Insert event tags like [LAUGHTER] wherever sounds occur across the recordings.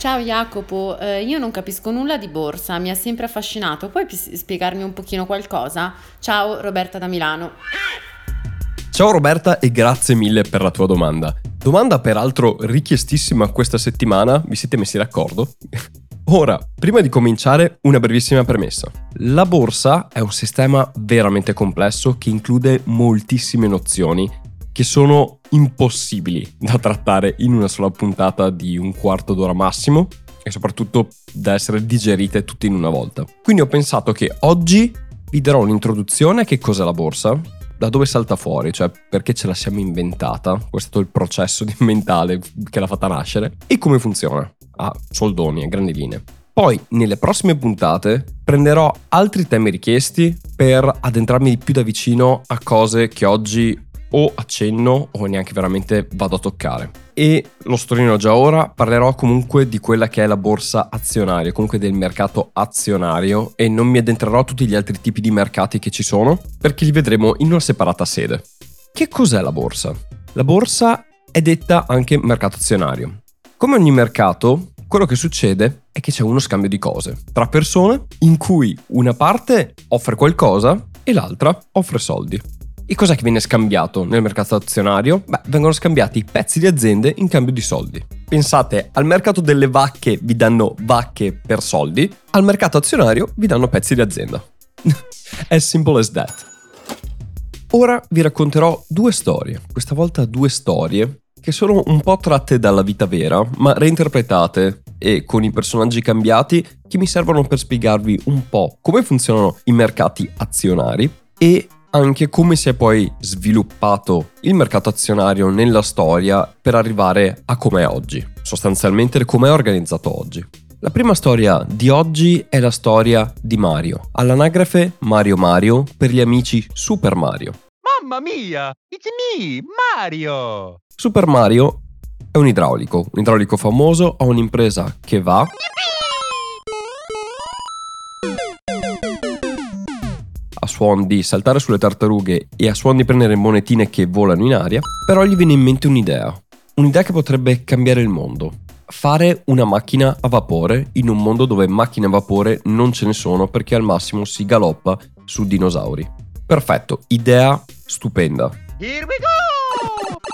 Ciao Jacopo, eh, io non capisco nulla di borsa, mi ha sempre affascinato. Puoi pi- spiegarmi un pochino qualcosa? Ciao, Roberta da Milano. Ciao Roberta e grazie mille per la tua domanda. Domanda peraltro richiestissima questa settimana, vi siete messi d'accordo? [LAUGHS] Ora, prima di cominciare, una brevissima premessa. La borsa è un sistema veramente complesso che include moltissime nozioni che sono impossibili da trattare in una sola puntata di un quarto d'ora massimo e soprattutto da essere digerite tutte in una volta. Quindi ho pensato che oggi vi darò un'introduzione a che cos'è la borsa, da dove salta fuori, cioè perché ce la siamo inventata, questo è il processo mentale che l'ha fatta nascere, e come funziona, a soldoni, a grandi linee. Poi, nelle prossime puntate, prenderò altri temi richiesti per addentrarmi più da vicino a cose che oggi o accenno o neanche veramente vado a toccare. E lo sottolineo già ora, parlerò comunque di quella che è la borsa azionaria, comunque del mercato azionario e non mi addentrerò a tutti gli altri tipi di mercati che ci sono, perché li vedremo in una separata sede. Che cos'è la borsa? La borsa è detta anche mercato azionario. Come ogni mercato, quello che succede è che c'è uno scambio di cose tra persone in cui una parte offre qualcosa e l'altra offre soldi. E cos'è che viene scambiato nel mercato azionario? Beh, vengono scambiati pezzi di aziende in cambio di soldi. Pensate, al mercato delle vacche vi danno vacche per soldi, al mercato azionario vi danno pezzi di azienda. [LAUGHS] as simple as that. Ora vi racconterò due storie, questa volta due storie che sono un po' tratte dalla vita vera, ma reinterpretate e con i personaggi cambiati che mi servono per spiegarvi un po' come funzionano i mercati azionari e anche come si è poi sviluppato il mercato azionario nella storia per arrivare a com'è oggi, sostanzialmente come è organizzato oggi. La prima storia di oggi è la storia di Mario, all'anagrafe Mario Mario per gli amici Super Mario. Mamma mia, it's me, Mario! Super Mario è un idraulico, un idraulico famoso, ha un'impresa che va a suon di saltare sulle tartarughe e a suon di prendere monetine che volano in aria, però gli viene in mente un'idea. Un'idea che potrebbe cambiare il mondo. Fare una macchina a vapore in un mondo dove macchine a vapore non ce ne sono perché al massimo si galoppa su dinosauri. Perfetto, idea stupenda. Here we go!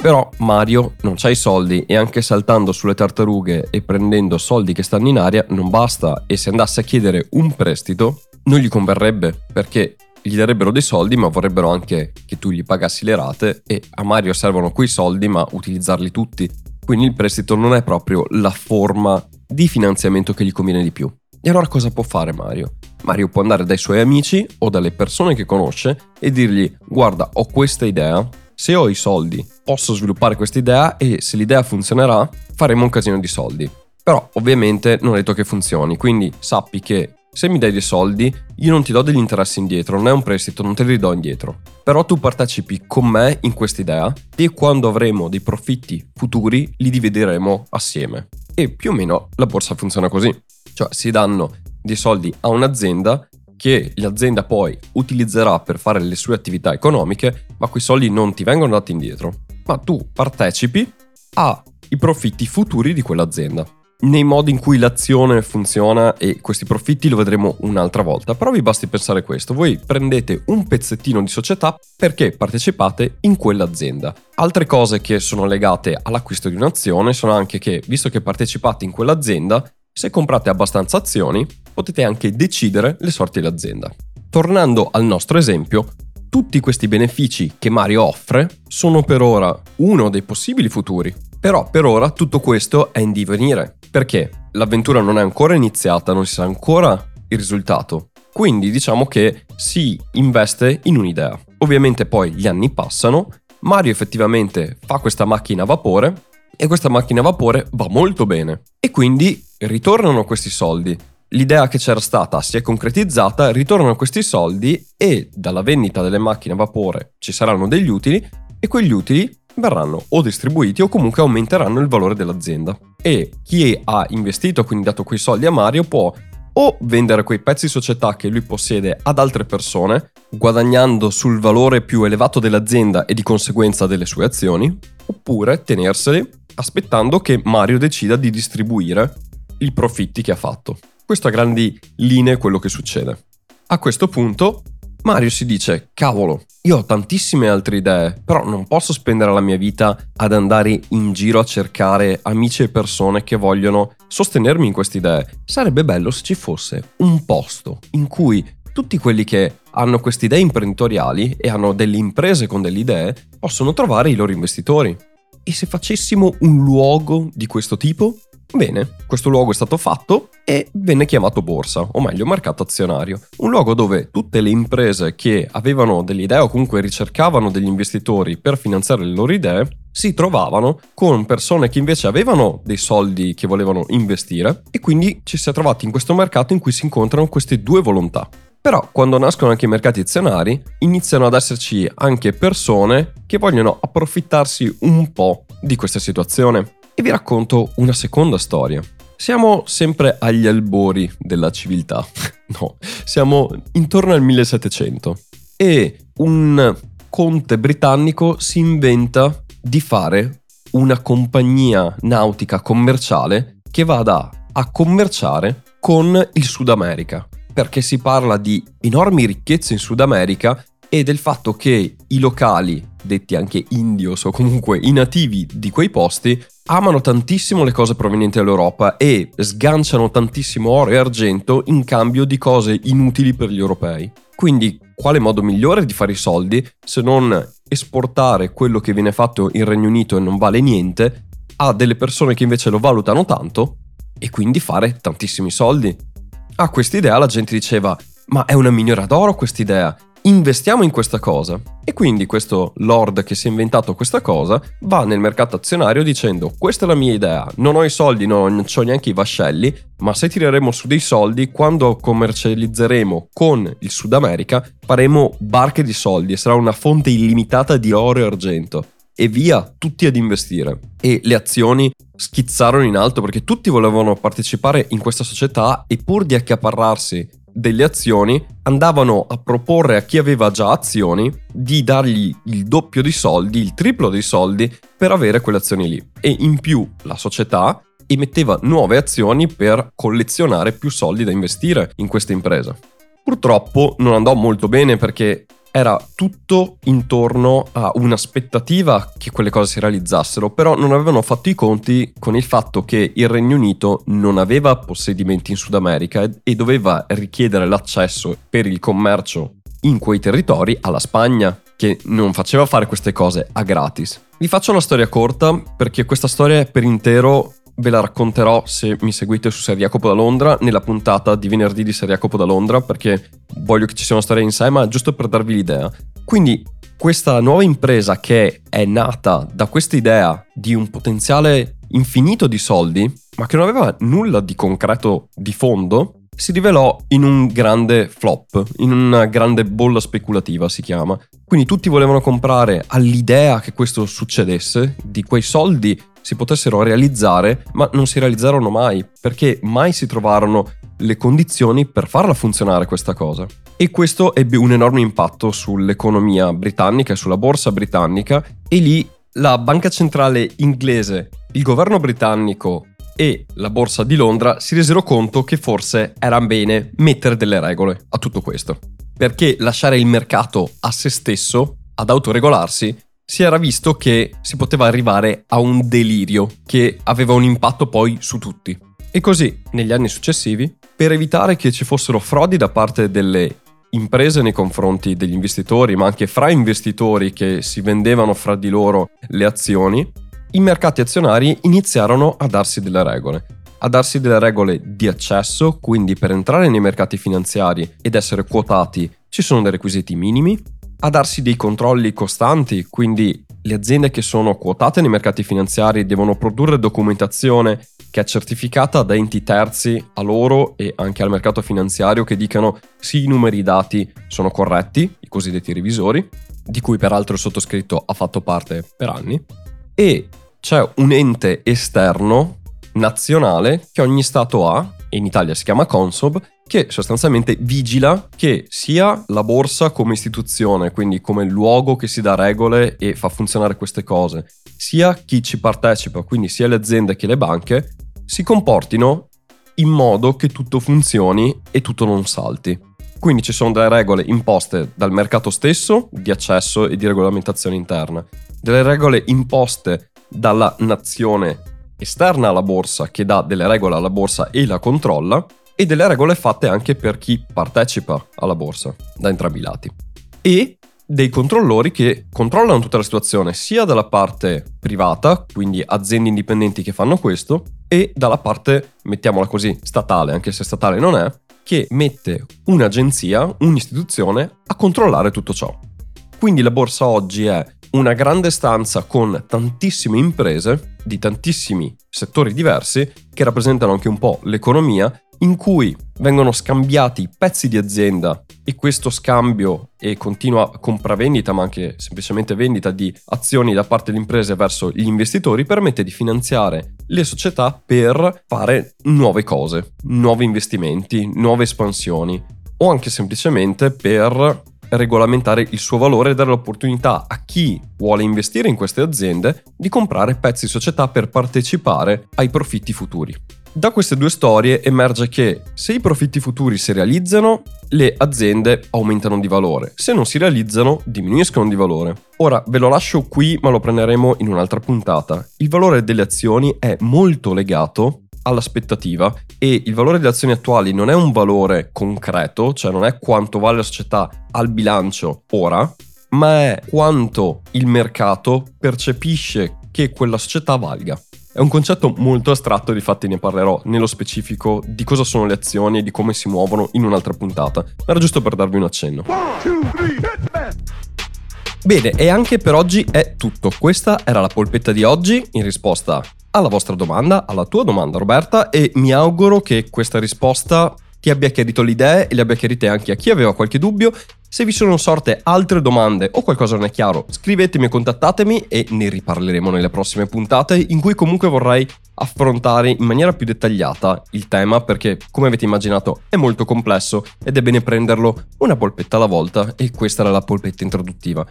Però Mario non c'ha i soldi e anche saltando sulle tartarughe e prendendo soldi che stanno in aria non basta e se andasse a chiedere un prestito non gli converrebbe perché gli darebbero dei soldi ma vorrebbero anche che tu gli pagassi le rate e a Mario servono quei soldi ma utilizzarli tutti. Quindi il prestito non è proprio la forma di finanziamento che gli conviene di più. E allora cosa può fare Mario? Mario può andare dai suoi amici o dalle persone che conosce e dirgli guarda ho questa idea, se ho i soldi posso sviluppare questa idea e se l'idea funzionerà faremo un casino di soldi. Però ovviamente non è detto che funzioni, quindi sappi che se mi dai dei soldi, io non ti do degli interessi indietro, non è un prestito, non te li do indietro. Però tu partecipi con me in questa idea e quando avremo dei profitti futuri li divideremo assieme. E più o meno la borsa funziona così. Cioè si danno dei soldi a un'azienda che l'azienda poi utilizzerà per fare le sue attività economiche, ma quei soldi non ti vengono dati indietro, ma tu partecipi ai profitti futuri di quell'azienda nei modi in cui l'azione funziona e questi profitti lo vedremo un'altra volta, però vi basti pensare questo, voi prendete un pezzettino di società perché partecipate in quell'azienda. Altre cose che sono legate all'acquisto di un'azione sono anche che, visto che partecipate in quell'azienda, se comprate abbastanza azioni, potete anche decidere le sorti dell'azienda. Tornando al nostro esempio, tutti questi benefici che Mario offre sono per ora uno dei possibili futuri, però per ora tutto questo è in divenire, perché l'avventura non è ancora iniziata, non si sa ancora il risultato. Quindi diciamo che si investe in un'idea. Ovviamente poi gli anni passano, Mario effettivamente fa questa macchina a vapore e questa macchina a vapore va molto bene. E quindi ritornano questi soldi. l'idea che c'era stata si è concretizzata, ritornano questi soldi e dalla vendita delle macchine a vapore ci saranno degli utili e quegli utili verranno o distribuiti o comunque aumenteranno il valore dell'azienda. E chi ha investito, quindi dato quei soldi a Mario, può o vendere quei pezzi di società che lui possiede ad altre persone, guadagnando sul valore più elevato dell'azienda e di conseguenza delle sue azioni, oppure tenerseli aspettando che Mario decida di distribuire i profitti che ha fatto. Questo a grandi linee è quello che succede. A questo punto Mario si dice, cavolo, io ho tantissime altre idee, però non posso spendere la mia vita ad andare in giro a cercare amici e persone che vogliono sostenermi in queste idee. Sarebbe bello se ci fosse un posto in cui tutti quelli che hanno queste idee imprenditoriali e hanno delle imprese con delle idee possono trovare i loro investitori. E se facessimo un luogo di questo tipo? Bene, questo luogo è stato fatto e venne chiamato borsa, o meglio mercato azionario, un luogo dove tutte le imprese che avevano delle idee o comunque ricercavano degli investitori per finanziare le loro idee si trovavano con persone che invece avevano dei soldi che volevano investire e quindi ci si è trovati in questo mercato in cui si incontrano queste due volontà. Però quando nascono anche i mercati azionari iniziano ad esserci anche persone che vogliono approfittarsi un po' di questa situazione e vi racconto una seconda storia. Siamo sempre agli albori della civiltà, [LAUGHS] no, siamo intorno al 1700 e un conte britannico si inventa di fare una compagnia nautica commerciale che vada a commerciare con il Sud America, perché si parla di enormi ricchezze in Sud America e del fatto che i locali, detti anche indios o comunque i nativi di quei posti, amano tantissimo le cose provenienti dall'Europa e sganciano tantissimo oro e argento in cambio di cose inutili per gli europei. Quindi quale modo migliore di fare i soldi se non esportare quello che viene fatto in Regno Unito e non vale niente a delle persone che invece lo valutano tanto e quindi fare tantissimi soldi? A questa idea la gente diceva ma è una miniera d'oro questa idea investiamo in questa cosa. E quindi questo lord che si è inventato questa cosa va nel mercato azionario dicendo questa è la mia idea, non ho i soldi, non ho neanche i vascelli, ma se tireremo su dei soldi, quando commercializzeremo con il Sud America, faremo barche di soldi e sarà una fonte illimitata di oro e argento. E via, tutti ad investire. E le azioni schizzarono in alto perché tutti volevano partecipare in questa società e pur di accaparrarsi delle azioni andavano a proporre a chi aveva già azioni di dargli il doppio di soldi, il triplo dei soldi per avere quelle azioni lì. E in più la società emetteva nuove azioni per collezionare più soldi da investire in questa impresa. Purtroppo non andò molto bene perché era tutto intorno a un'aspettativa che quelle cose si realizzassero, però non avevano fatto i conti con il fatto che il Regno Unito non aveva possedimenti in Sud America e doveva richiedere l'accesso per il commercio in quei territori alla Spagna, che non faceva fare queste cose a gratis. Vi faccio una storia corta perché questa storia è per intero ve la racconterò se mi seguite su Seriacopo da Londra nella puntata di venerdì di Seriacopo da Londra perché voglio che ci sia una storia in sé ma giusto per darvi l'idea. Quindi questa nuova impresa che è nata da questa idea di un potenziale infinito di soldi ma che non aveva nulla di concreto di fondo si rivelò in un grande flop, in una grande bolla speculativa si chiama. Quindi tutti volevano comprare all'idea che questo succedesse, di quei soldi si potessero realizzare, ma non si realizzarono mai, perché mai si trovarono le condizioni per farla funzionare questa cosa. E questo ebbe un enorme impatto sull'economia britannica e sulla borsa britannica e lì la banca centrale inglese, il governo britannico e la borsa di Londra si resero conto che forse era bene mettere delle regole a tutto questo. Perché lasciare il mercato a se stesso, ad autoregolarsi, si era visto che si poteva arrivare a un delirio che aveva un impatto poi su tutti. E così, negli anni successivi, per evitare che ci fossero frodi da parte delle imprese nei confronti degli investitori, ma anche fra investitori che si vendevano fra di loro le azioni, i mercati azionari iniziarono a darsi delle regole. A darsi delle regole di accesso, quindi per entrare nei mercati finanziari ed essere quotati ci sono dei requisiti minimi, a darsi dei controlli costanti, quindi le aziende che sono quotate nei mercati finanziari devono produrre documentazione che è certificata da enti terzi a loro e anche al mercato finanziario che dicano sì i numeri dati sono corretti, i cosiddetti revisori, di cui peraltro il sottoscritto ha fatto parte per anni, e c'è un ente esterno nazionale che ogni Stato ha, in Italia si chiama Consob, che sostanzialmente vigila che sia la borsa come istituzione, quindi come luogo che si dà regole e fa funzionare queste cose, sia chi ci partecipa, quindi sia le aziende che le banche, si comportino in modo che tutto funzioni e tutto non salti. Quindi ci sono delle regole imposte dal mercato stesso di accesso e di regolamentazione interna, delle regole imposte dalla nazione esterna alla borsa che dà delle regole alla borsa e la controlla e delle regole fatte anche per chi partecipa alla borsa da entrambi i lati. E dei controllori che controllano tutta la situazione sia dalla parte privata, quindi aziende indipendenti che fanno questo, e dalla parte, mettiamola così, statale, anche se statale non è, che mette un'agenzia, un'istituzione a controllare tutto ciò. Quindi la borsa oggi è una grande stanza con tantissime imprese di tantissimi settori diversi che rappresentano anche un po' l'economia in cui vengono scambiati pezzi di azienda e questo scambio e continua compravendita ma anche semplicemente vendita di azioni da parte delle imprese verso gli investitori permette di finanziare le società per fare nuove cose, nuovi investimenti, nuove espansioni o anche semplicemente per regolamentare il suo valore e dare l'opportunità a chi vuole investire in queste aziende di comprare pezzi di società per partecipare ai profitti futuri. Da queste due storie emerge che se i profitti futuri si realizzano, le aziende aumentano di valore, se non si realizzano diminuiscono di valore. Ora ve lo lascio qui ma lo prenderemo in un'altra puntata. Il valore delle azioni è molto legato all'aspettativa e il valore delle azioni attuali non è un valore concreto, cioè non è quanto vale la società al bilancio ora, ma è quanto il mercato percepisce che quella società valga. È un concetto molto astratto e difatti ne parlerò nello specifico di cosa sono le azioni e di come si muovono in un'altra puntata. Era giusto per darvi un accenno. Bene, e anche per oggi è tutto. Questa era la polpetta di oggi in risposta alla vostra domanda, alla tua domanda Roberta, e mi auguro che questa risposta ti abbia chiarito le idee e le abbia chiarite anche a chi aveva qualche dubbio se vi sono sorte altre domande o qualcosa non è chiaro, scrivetemi e contattatemi e ne riparleremo nelle prossime puntate in cui comunque vorrei affrontare in maniera più dettagliata il tema perché, come avete immaginato, è molto complesso ed è bene prenderlo una polpetta alla volta e questa era la polpetta introduttiva.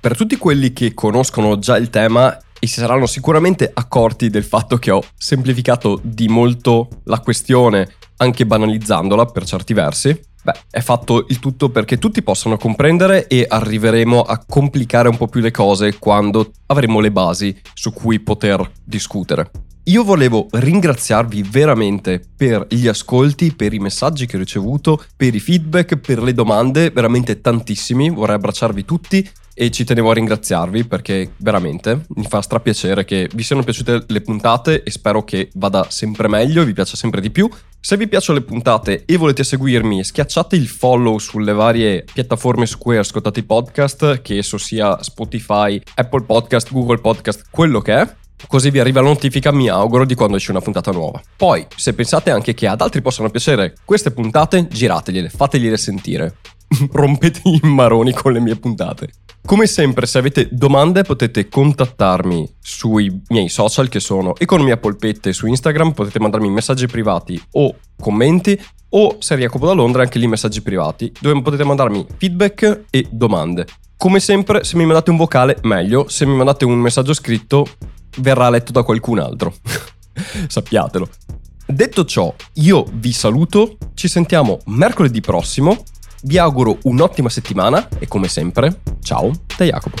Per tutti quelli che conoscono già il tema e si saranno sicuramente accorti del fatto che ho semplificato di molto la questione, anche banalizzandola per certi versi, Beh, è fatto il tutto perché tutti possano comprendere e arriveremo a complicare un po' più le cose quando avremo le basi su cui poter discutere. Io volevo ringraziarvi veramente per gli ascolti, per i messaggi che ho ricevuto, per i feedback, per le domande, veramente tantissimi, vorrei abbracciarvi tutti e ci tenevo a ringraziarvi perché veramente mi fa strapiacere che vi siano piaciute le puntate e spero che vada sempre meglio vi piaccia sempre di più. Se vi piacciono le puntate e volete seguirmi, schiacciate il follow sulle varie piattaforme su cui ascoltate i podcast, che esso sia Spotify, Apple Podcast, Google Podcast, quello che è. Così vi arriva la notifica, mi auguro, di quando esce una puntata nuova. Poi, se pensate anche che ad altri possano piacere queste puntate, girategliele, fategliele sentire. [LAUGHS] Rompete i maroni con le mie puntate. Come sempre, se avete domande potete contattarmi sui miei social che sono Economia Polpette su Instagram, potete mandarmi messaggi privati o commenti o se Jacopo da Londra anche lì messaggi privati dove potete mandarmi feedback e domande. Come sempre, se mi mandate un vocale meglio, se mi mandate un messaggio scritto verrà letto da qualcun altro. [LAUGHS] Sappiatelo. Detto ciò, io vi saluto, ci sentiamo mercoledì prossimo vi auguro un'ottima settimana e come sempre, ciao da Jacopo.